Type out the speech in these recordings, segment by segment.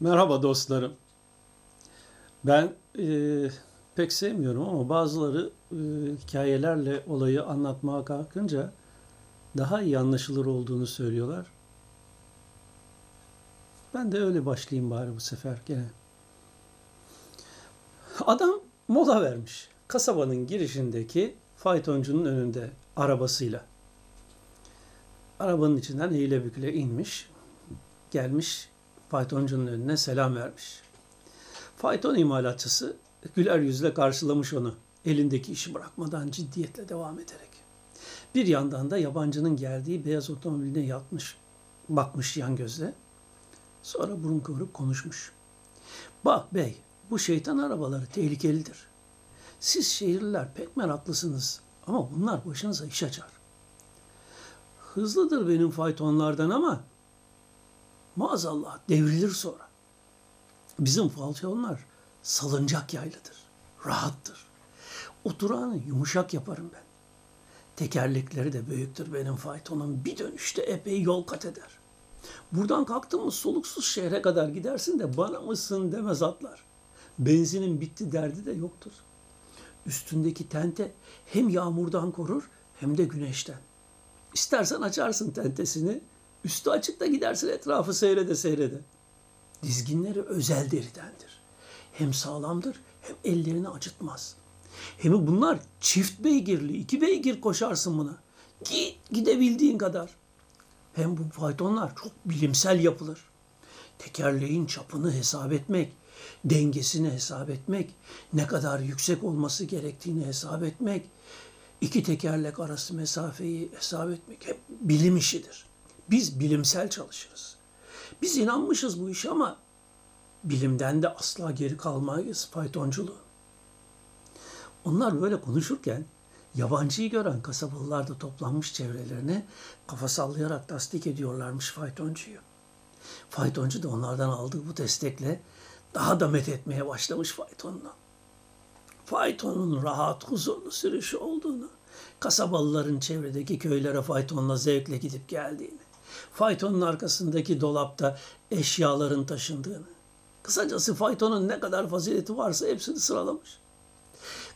Merhaba dostlarım. Ben e, pek sevmiyorum ama bazıları e, hikayelerle olayı anlatmaya kalkınca daha iyi anlaşılır olduğunu söylüyorlar. Ben de öyle başlayayım bari bu sefer gene. Adam mola vermiş. Kasabanın girişindeki faytoncunun önünde arabasıyla. Arabanın içinden eğile büküle inmiş. Gelmiş faytoncunun önüne selam vermiş. Fayton imalatçısı güler yüzle karşılamış onu. Elindeki işi bırakmadan ciddiyetle devam ederek. Bir yandan da yabancının geldiği beyaz otomobiline yatmış, bakmış yan gözle. Sonra burun kıvırıp konuşmuş. Bak bey, bu şeytan arabaları tehlikelidir. Siz şehirliler pek meraklısınız ama bunlar başınıza iş açar. Hızlıdır benim faytonlardan ama maazallah devrilir sonra. Bizim faytonlar salıncak yaylıdır, rahattır. Oturağını yumuşak yaparım ben. Tekerlekleri de büyüktür benim faytonum. Bir dönüşte epey yol kat eder. Buradan kalktın mı soluksuz şehre kadar gidersin de bana mısın demez atlar. Benzinin bitti derdi de yoktur. Üstündeki tente hem yağmurdan korur hem de güneşten. İstersen açarsın tentesini, üstü açık da gidersin etrafı seyrede seyrede. Dizginleri özel deridendir. Hem sağlamdır hem ellerini acıtmaz. Hem bunlar çift beygirli, iki beygir koşarsın buna. Git gidebildiğin kadar. Hem bu faytonlar çok bilimsel yapılır. Tekerleğin çapını hesap etmek, dengesini hesap etmek, ne kadar yüksek olması gerektiğini hesap etmek, iki tekerlek arası mesafeyi hesap etmek hep bilim işidir. Biz bilimsel çalışırız. Biz inanmışız bu işe ama bilimden de asla geri kalmayız faytonculuğu. Onlar böyle konuşurken yabancıyı gören kasabalılar da toplanmış çevrelerine kafa sallayarak tasdik ediyorlarmış faytoncuyu. Faytoncu da onlardan aldığı bu destekle daha da met etmeye başlamış faytonunu. Faytonun rahat, huzurlu sürüşü olduğunu, kasabalıların çevredeki köylere faytonla zevkle gidip geldiğini, faytonun arkasındaki dolapta eşyaların taşındığını, kısacası faytonun ne kadar fazileti varsa hepsini sıralamış.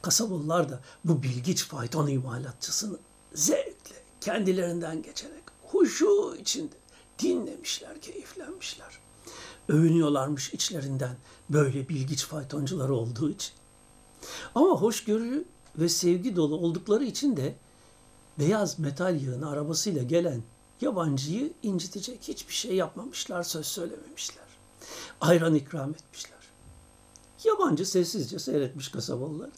Kasabalılar da bu bilgiç fayton imalatçısını zevkle, kendilerinden geçerek, huşu içinde dinlemişler, keyiflenmişler. Övünüyorlarmış içlerinden böyle bilgiç faytoncuları olduğu için. Ama hoşgörü ve sevgi dolu oldukları için de beyaz metal yığını arabasıyla gelen yabancıyı incitecek hiçbir şey yapmamışlar, söz söylememişler. Ayran ikram etmişler. Yabancı sessizce seyretmiş kasabalıları.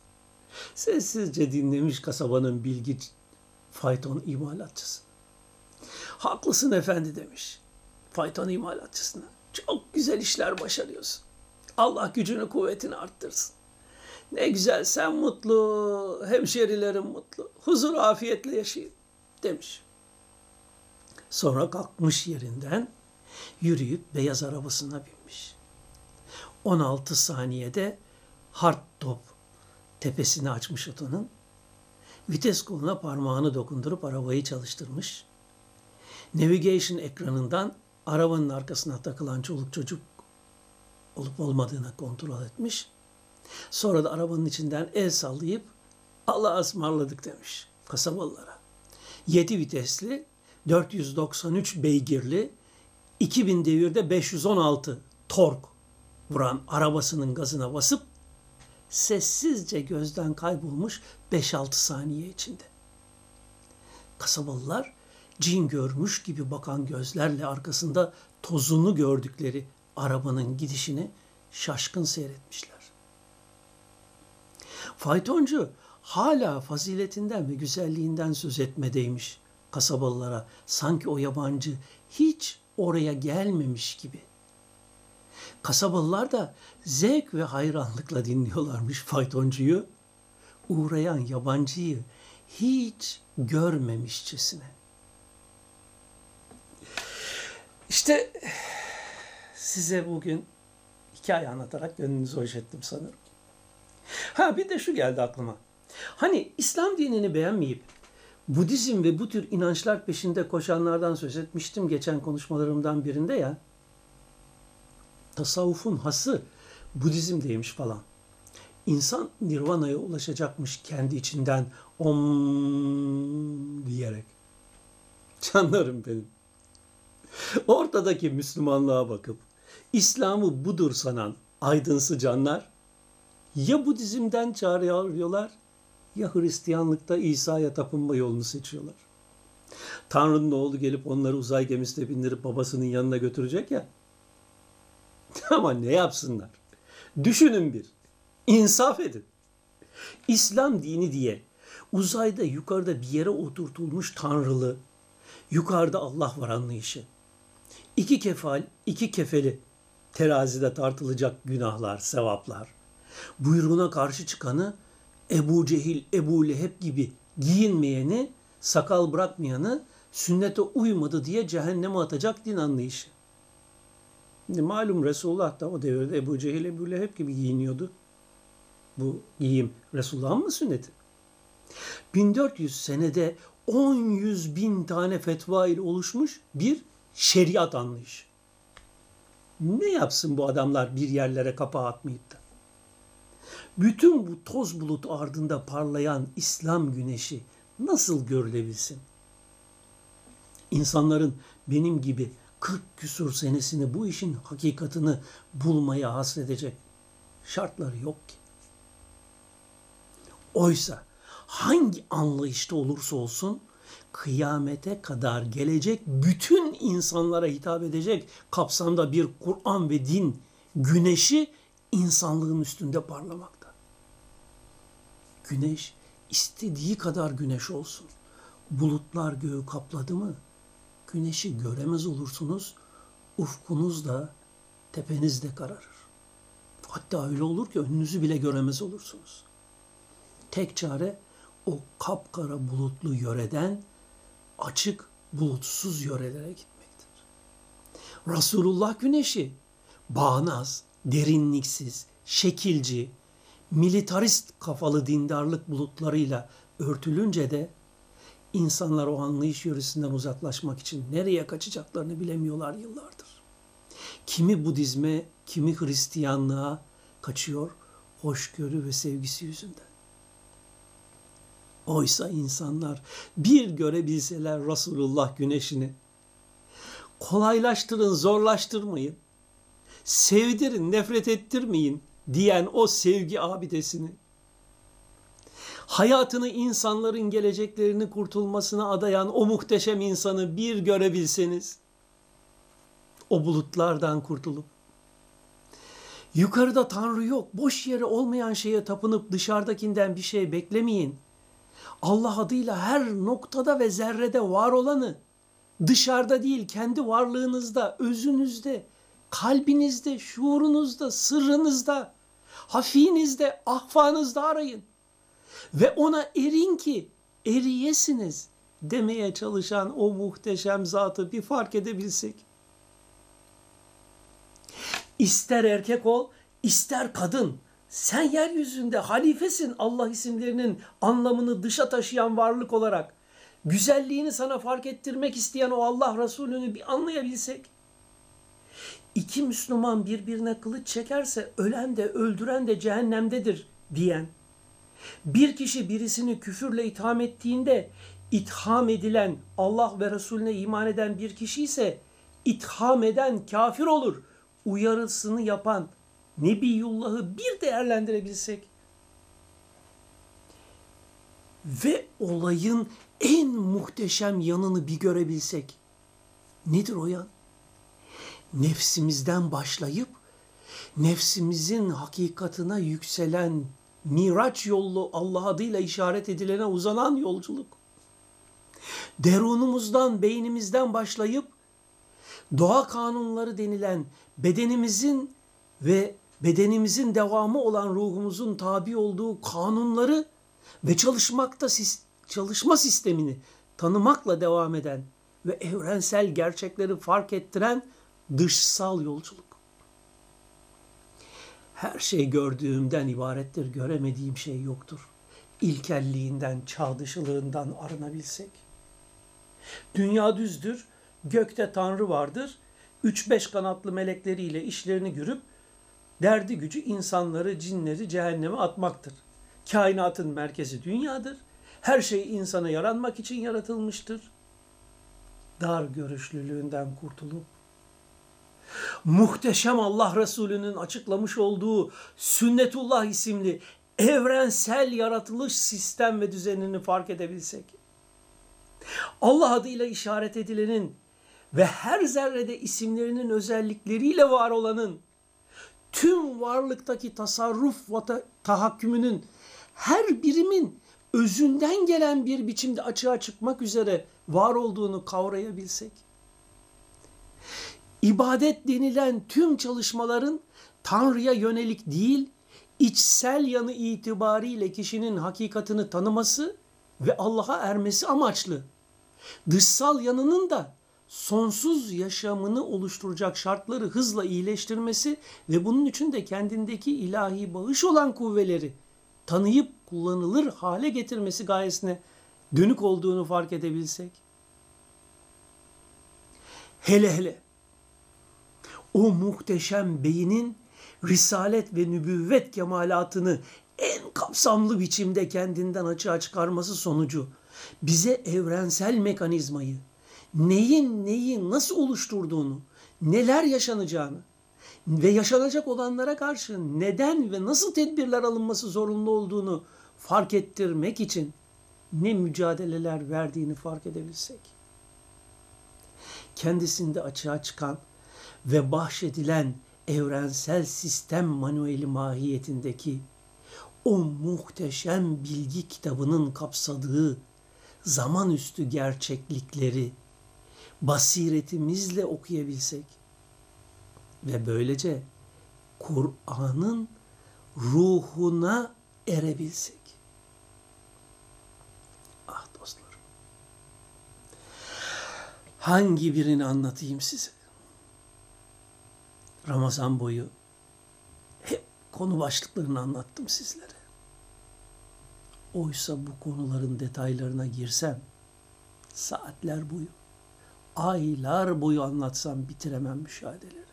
Sessizce dinlemiş kasabanın bilgi fayton imalatçısını. Haklısın efendi demiş fayton imalatçısına. Çok güzel işler başarıyorsun. Allah gücünü kuvvetini arttırsın. Ne güzel sen mutlu, hemşerilerin mutlu. Huzur afiyetle yaşayın demiş. Sonra kalkmış yerinden yürüyüp beyaz arabasına binmiş. 16 saniyede hard top tepesini açmış otonun. Vites koluna parmağını dokundurup arabayı çalıştırmış. Navigation ekranından arabanın arkasına takılan çoluk çocuk olup olmadığını kontrol etmiş. Sonra da arabanın içinden el sallayıp Allah'a ısmarladık demiş kasabalılara. 7 vitesli, 493 beygirli, 2000 devirde 516 tork vuran arabasının gazına basıp sessizce gözden kaybolmuş 5-6 saniye içinde. Kasabalılar cin görmüş gibi bakan gözlerle arkasında tozunu gördükleri arabanın gidişini şaşkın seyretmişler. Faytoncu hala faziletinden ve güzelliğinden söz etmedeymiş kasabalılara. Sanki o yabancı hiç oraya gelmemiş gibi. Kasabalılar da zevk ve hayranlıkla dinliyorlarmış faytoncuyu. Uğrayan yabancıyı hiç görmemişçesine. İşte size bugün hikaye anlatarak gönlünüzü hoş ettim sanırım. Ha bir de şu geldi aklıma. Hani İslam dinini beğenmeyip Budizm ve bu tür inançlar peşinde koşanlardan söz etmiştim geçen konuşmalarımdan birinde ya. tasavvufun hası Budizm'deymiş falan. İnsan nirvana'ya ulaşacakmış kendi içinden om diyerek. Canlarım benim. Ortadaki Müslümanlığa bakıp İslam'ı budur sanan aydınsı canlar ya Budizm'den çağrı arıyorlar ya Hristiyanlıkta İsa'ya tapınma yolunu seçiyorlar. Tanrı'nın oğlu gelip onları uzay gemisine bindirip babasının yanına götürecek ya. Ama ne yapsınlar? Düşünün bir. İnsaf edin. İslam dini diye uzayda yukarıda bir yere oturtulmuş tanrılı, yukarıda Allah var anlayışı. İki kefal, iki kefeli terazide tartılacak günahlar, sevaplar. Buyruğuna karşı çıkanı Ebu Cehil, Ebu Leheb gibi giyinmeyeni, sakal bırakmayanı sünnete uymadı diye cehenneme atacak din anlayışı. Malum Resulullah da o devirde Ebu Cehil, Ebu Leheb gibi giyiniyordu. Bu giyim Resulullah'ın mı sünneti? 1400 senede 10 yüz bin tane fetva ile oluşmuş bir şeriat anlayışı. Ne yapsın bu adamlar bir yerlere kapağı atmayıp da? Bütün bu toz bulut ardında parlayan İslam güneşi nasıl görülebilsin? İnsanların benim gibi 40 küsur senesini bu işin hakikatını bulmaya hasredecek şartları yok ki. Oysa hangi anlayışta olursa olsun kıyamete kadar gelecek bütün insanlara hitap edecek kapsamda bir Kur'an ve din güneşi insanlığın üstünde parlamakta. Güneş istediği kadar güneş olsun. Bulutlar göğü kapladı mı güneşi göremez olursunuz. Ufkunuz da tepeniz de kararır. Hatta öyle olur ki önünüzü bile göremez olursunuz. Tek çare o kapkara bulutlu yöreden açık bulutsuz yörelere gitmektir. Resulullah güneşi bağnaz, derinliksiz, şekilci, militarist kafalı dindarlık bulutlarıyla örtülünce de insanlar o anlayış yöresinden uzaklaşmak için nereye kaçacaklarını bilemiyorlar yıllardır. Kimi Budizme, kimi Hristiyanlığa kaçıyor hoşgörü ve sevgisi yüzünden. Oysa insanlar bir görebilseler Resulullah güneşini, kolaylaştırın, zorlaştırmayın, sevdirin, nefret ettirmeyin diyen o sevgi abidesini, hayatını insanların geleceklerini kurtulmasına adayan o muhteşem insanı bir görebilseniz, o bulutlardan kurtulup, yukarıda Tanrı yok, boş yere olmayan şeye tapınıp dışarıdakinden bir şey beklemeyin. Allah adıyla her noktada ve zerrede var olanı, dışarıda değil kendi varlığınızda, özünüzde, kalbinizde, şuurunuzda, sırrınızda, hafinizde, ahfanızda arayın. Ve ona erin ki eriyesiniz demeye çalışan o muhteşem zatı bir fark edebilsek. İster erkek ol, ister kadın. Sen yeryüzünde halifesin Allah isimlerinin anlamını dışa taşıyan varlık olarak. Güzelliğini sana fark ettirmek isteyen o Allah Resulü'nü bir anlayabilsek. İki Müslüman birbirine kılıç çekerse ölen de öldüren de cehennemdedir diyen bir kişi birisini küfürle itham ettiğinde itham edilen Allah ve Resulüne iman eden bir kişi ise itham eden kafir olur. Uyarısını yapan Nebiyullah'ı bir değerlendirebilsek ve olayın en muhteşem yanını bir görebilsek nedir o yan? Nefsimizden başlayıp nefsimizin hakikatına yükselen Miraç yolu Allah adıyla işaret edilene uzanan yolculuk. Derunumuzdan, beynimizden başlayıp doğa kanunları denilen bedenimizin ve bedenimizin devamı olan ruhumuzun tabi olduğu kanunları ve çalışmakta çalışma sistemini tanımakla devam eden ve evrensel gerçekleri fark ettiren dışsal yolculuk. Her şey gördüğümden ibarettir, göremediğim şey yoktur. İlkelliğinden, çağdışılığından arınabilsek. Dünya düzdür, gökte Tanrı vardır, üç beş kanatlı melekleriyle işlerini görüp derdi gücü insanları, cinleri cehenneme atmaktır. Kainatın merkezi dünyadır. Her şey insana yaranmak için yaratılmıştır. Dar görüşlülüğünden kurtulup muhteşem Allah Resulü'nün açıklamış olduğu Sünnetullah isimli evrensel yaratılış sistem ve düzenini fark edebilsek, Allah adıyla işaret edilenin ve her zerrede isimlerinin özellikleriyle var olanın tüm varlıktaki tasarruf ve tahakkümünün her birimin özünden gelen bir biçimde açığa çıkmak üzere var olduğunu kavrayabilsek, ibadet denilen tüm çalışmaların Tanrı'ya yönelik değil, içsel yanı itibariyle kişinin hakikatini tanıması ve Allah'a ermesi amaçlı. Dışsal yanının da sonsuz yaşamını oluşturacak şartları hızla iyileştirmesi ve bunun için de kendindeki ilahi bağış olan kuvveleri tanıyıp kullanılır hale getirmesi gayesine dönük olduğunu fark edebilsek. Hele hele o muhteşem beynin risalet ve nübüvvet kemalatını en kapsamlı biçimde kendinden açığa çıkarması sonucu bize evrensel mekanizmayı, neyin neyi nasıl oluşturduğunu, neler yaşanacağını ve yaşanacak olanlara karşı neden ve nasıl tedbirler alınması zorunlu olduğunu fark ettirmek için ne mücadeleler verdiğini fark edebilsek. Kendisinde açığa çıkan ve bahşedilen evrensel sistem manueli mahiyetindeki o muhteşem bilgi kitabının kapsadığı zaman üstü gerçeklikleri basiretimizle okuyabilsek ve böylece Kur'an'ın ruhuna erebilsek. Ah dostlarım. Hangi birini anlatayım size? Ramazan boyu hep konu başlıklarını anlattım sizlere. Oysa bu konuların detaylarına girsem saatler boyu, aylar boyu anlatsam bitiremem müşahedelerim.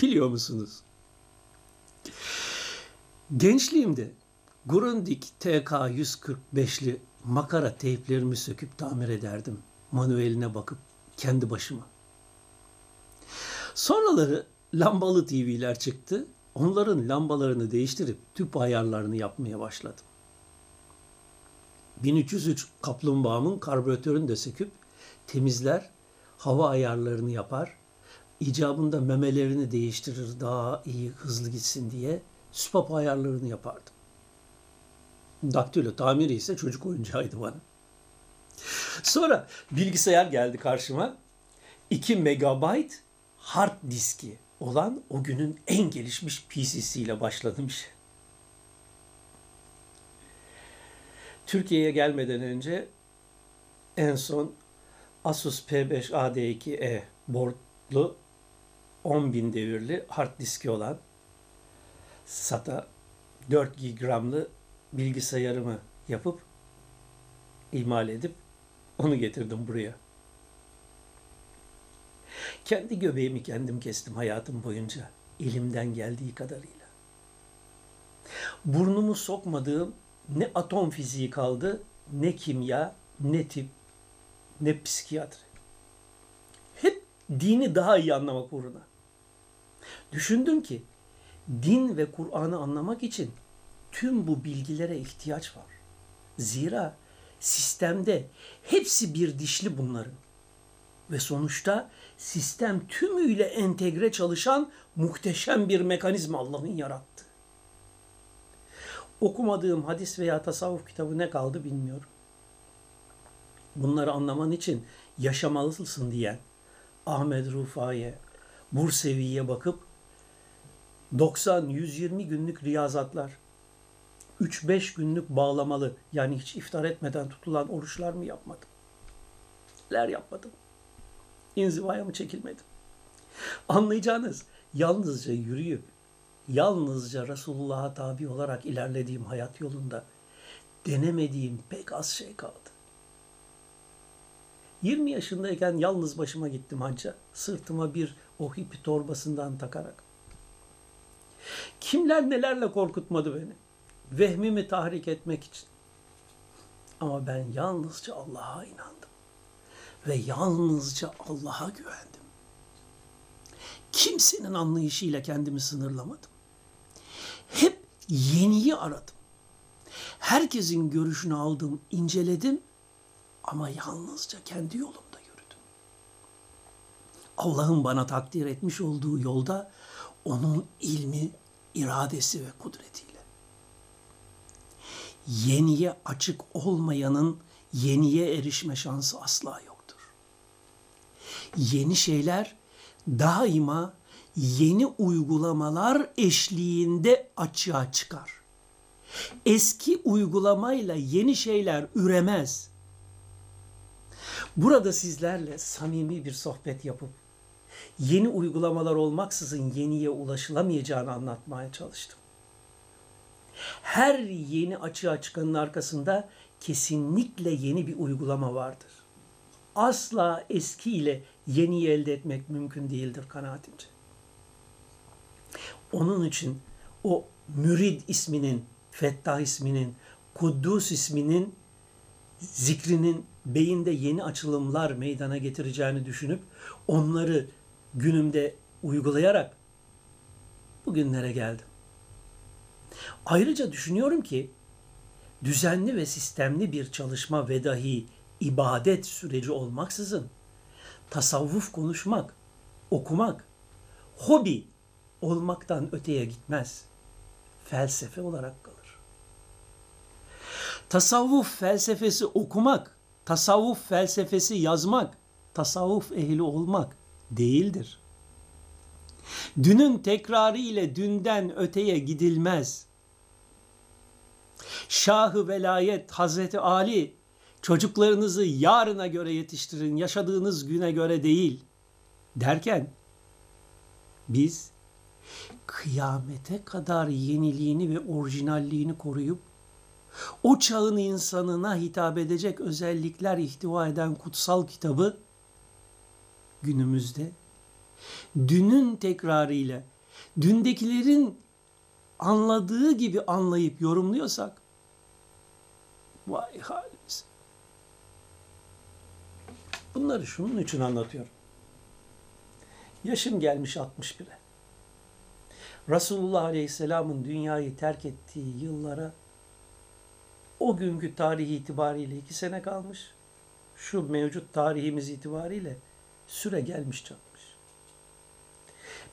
Biliyor musunuz? Gençliğimde Grundig TK 145'li makara teyplerimi söküp tamir ederdim. Manueline bakıp kendi başıma. Sonraları lambalı TV'ler çıktı. Onların lambalarını değiştirip tüp ayarlarını yapmaya başladım. 1303 kaplumbağamın karbüratörünü de söküp temizler, hava ayarlarını yapar, icabında memelerini değiştirir daha iyi hızlı gitsin diye süpap ayarlarını yapardım. Daktilo tamiri ise çocuk oyuncağıydı bana. Sonra bilgisayar geldi karşıma. 2 megabayt hard diski olan o günün en gelişmiş PC'siyle başladım işe. Türkiye'ye gelmeden önce en son Asus P5 AD2E boardlu 10.000 devirli hard diski olan SATA 4 gramlı bilgisayarımı yapıp imal edip onu getirdim buraya. Kendi göbeğimi kendim kestim hayatım boyunca elimden geldiği kadarıyla. Burnumu sokmadığım ne atom fiziği kaldı, ne kimya, ne tip, ne psikiyatri. Hep dini daha iyi anlamak uğruna. Düşündüm ki din ve Kur'an'ı anlamak için tüm bu bilgilere ihtiyaç var. Zira sistemde hepsi bir dişli bunların. Ve sonuçta sistem tümüyle entegre çalışan muhteşem bir mekanizma Allah'ın yarattığı. Okumadığım hadis veya tasavvuf kitabı ne kaldı bilmiyorum. Bunları anlaman için yaşamalısın diyen Ahmet Rufa'ya, Bursevi'ye bakıp 90-120 günlük riyazatlar, 3-5 günlük bağlamalı yani hiç iftar etmeden tutulan oruçlar mı yapmadım? Neler yapmadım? İnzivaya mı çekilmedim? Anlayacağınız yalnızca yürüyüp yalnızca Resulullah'a tabi olarak ilerlediğim hayat yolunda denemediğim pek az şey kaldı. 20 yaşındayken yalnız başıma gittim hacca. Sırtıma bir o hipi torbasından takarak. Kimler nelerle korkutmadı beni. Vehmimi tahrik etmek için. Ama ben yalnızca Allah'a inandım. Ve yalnızca Allah'a güvendim. Kimsenin anlayışıyla kendimi sınırlamadım. Hep yeniyi aradım. Herkesin görüşünü aldım, inceledim ama yalnızca kendi yolumda yürüdüm. Allah'ın bana takdir etmiş olduğu yolda onun ilmi, iradesi ve kudretiyle. Yeniye açık olmayanın yeniye erişme şansı asla yoktur. Yeni şeyler daima yeni uygulamalar eşliğinde açığa çıkar. Eski uygulamayla yeni şeyler üremez. Burada sizlerle samimi bir sohbet yapıp yeni uygulamalar olmaksızın yeniye ulaşılamayacağını anlatmaya çalıştım. Her yeni açığa çıkanın arkasında kesinlikle yeni bir uygulama vardır. Asla eski ile yeniyi elde etmek mümkün değildir kanaatimce. Onun için o mürid isminin, Fettah isminin, Kuddus isminin zikrinin beyinde yeni açılımlar meydana getireceğini düşünüp onları günümde uygulayarak bugünlere geldim. Ayrıca düşünüyorum ki düzenli ve sistemli bir çalışma ve dahi ibadet süreci olmaksızın tasavvuf konuşmak, okumak, hobi olmaktan öteye gitmez. Felsefe olarak kalır. Tasavvuf felsefesi okumak, tasavvuf felsefesi yazmak, tasavvuf ehli olmak değildir. Dünün tekrarı ile dünden öteye gidilmez. Şahı velayet Hazreti Ali çocuklarınızı yarına göre yetiştirin, yaşadığınız güne göre değil derken biz kıyamete kadar yeniliğini ve orijinalliğini koruyup o çağın insanına hitap edecek özellikler ihtiva eden kutsal kitabı günümüzde dünün tekrarıyla dündekilerin anladığı gibi anlayıp yorumluyorsak vay halimiz. Bunları şunun için anlatıyorum. Yaşım gelmiş 61'e. Resulullah Aleyhisselam'ın dünyayı terk ettiği yıllara o günkü tarihi itibariyle iki sene kalmış. Şu mevcut tarihimiz itibariyle süre gelmiş çatmış.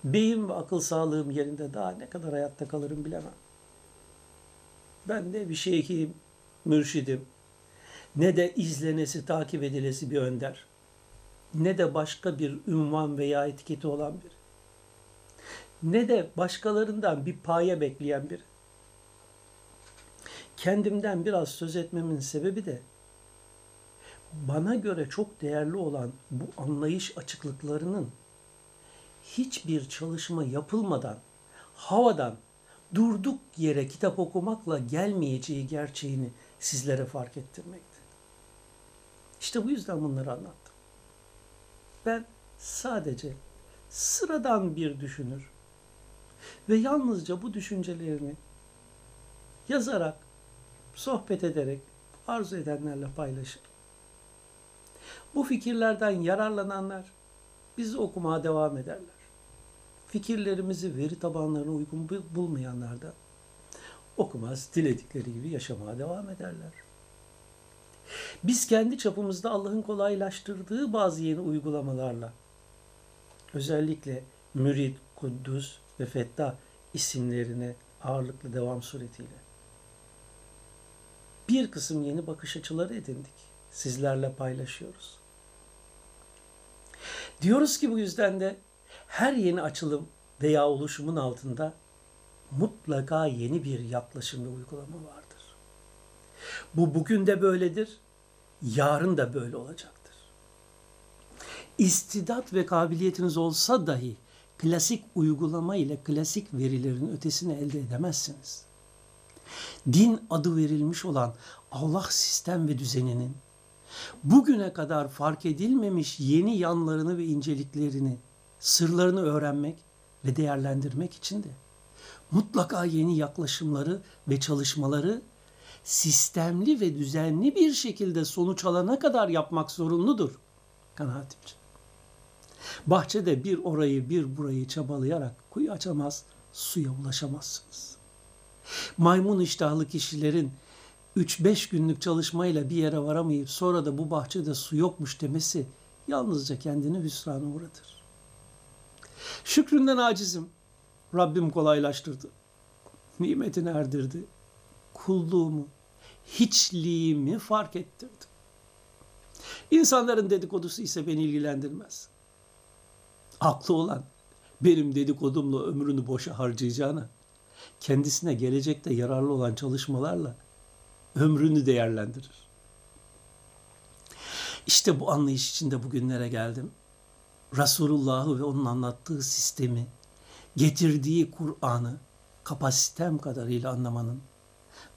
Beyin ve akıl sağlığım yerinde daha ne kadar hayatta kalırım bilemem. Ben de bir şeyhim, mürşidim, ne de izlenesi, takip edilesi bir önder, ne de başka bir ünvan veya etiketi olan biri, ne de başkalarından bir paye bekleyen biri. Kendimden biraz söz etmemin sebebi de bana göre çok değerli olan bu anlayış açıklıklarının hiçbir çalışma yapılmadan havadan durduk yere kitap okumakla gelmeyeceği gerçeğini sizlere fark ettirmekti. İşte bu yüzden bunları anlattım. Ben sadece sıradan bir düşünür ve yalnızca bu düşüncelerini yazarak, sohbet ederek arzu edenlerle paylaşırım. Bu fikirlerden yararlananlar bizi okumaya devam ederler. Fikirlerimizi veri tabanlarına uygun bulmayanlar da okumaz, diledikleri gibi yaşamaya devam ederler. Biz kendi çapımızda Allah'ın kolaylaştırdığı bazı yeni uygulamalarla özellikle mürid, kuddus ve fettah isimlerine ağırlıklı devam suretiyle bir kısım yeni bakış açıları edindik. Sizlerle paylaşıyoruz. Diyoruz ki bu yüzden de her yeni açılım veya oluşumun altında mutlaka yeni bir yaklaşım ve uygulama vardır. Bu bugün de böyledir, yarın da böyle olacaktır. İstidat ve kabiliyetiniz olsa dahi klasik uygulama ile klasik verilerin ötesini elde edemezsiniz. Din adı verilmiş olan Allah sistem ve düzeninin bugüne kadar fark edilmemiş yeni yanlarını ve inceliklerini, sırlarını öğrenmek ve değerlendirmek için de mutlaka yeni yaklaşımları ve çalışmaları sistemli ve düzenli bir şekilde sonuç alana kadar yapmak zorunludur kanaatimce. Bahçede bir orayı bir burayı çabalayarak kuyu açamaz, suya ulaşamazsınız. Maymun iştahlı kişilerin 3-5 günlük çalışmayla bir yere varamayıp sonra da bu bahçede su yokmuş demesi yalnızca kendini hüsrana uğratır. Şükründen acizim. Rabbim kolaylaştırdı. Nimetini erdirdi. Kulluğumu, hiçliğimi fark ettirdi. İnsanların dedikodusu ise beni ilgilendirmez. Aklı olan benim dedikodumla ömrünü boşa harcayacağına kendisine gelecekte yararlı olan çalışmalarla ömrünü değerlendirir. İşte bu anlayış içinde bugünlere geldim. Resulullah'ı ve onun anlattığı sistemi, getirdiği Kur'an'ı kapasitem kadarıyla anlamanın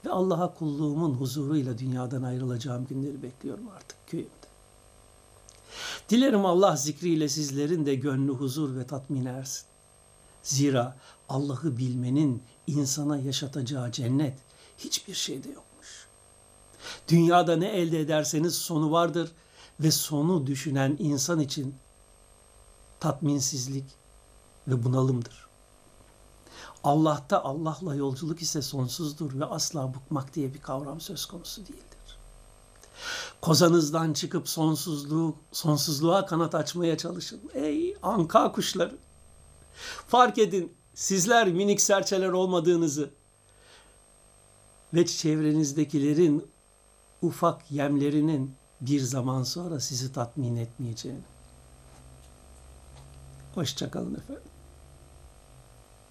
ve Allah'a kulluğumun huzuruyla dünyadan ayrılacağım günleri bekliyorum artık köyümde. Dilerim Allah zikriyle sizlerin de gönlü huzur ve tatmin ersin. Zira Allah'ı bilmenin insana yaşatacağı cennet hiçbir şeyde yokmuş. Dünyada ne elde ederseniz sonu vardır ve sonu düşünen insan için tatminsizlik ve bunalımdır. Allah'ta Allah'la yolculuk ise sonsuzdur ve asla bıkmak diye bir kavram söz konusu değildir. Kozanızdan çıkıp sonsuzluğu, sonsuzluğa kanat açmaya çalışın. Ey anka kuşları! Fark edin sizler minik serçeler olmadığınızı ve çevrenizdekilerin ufak yemlerinin bir zaman sonra sizi tatmin etmeyeceğini. Hoşçakalın efendim.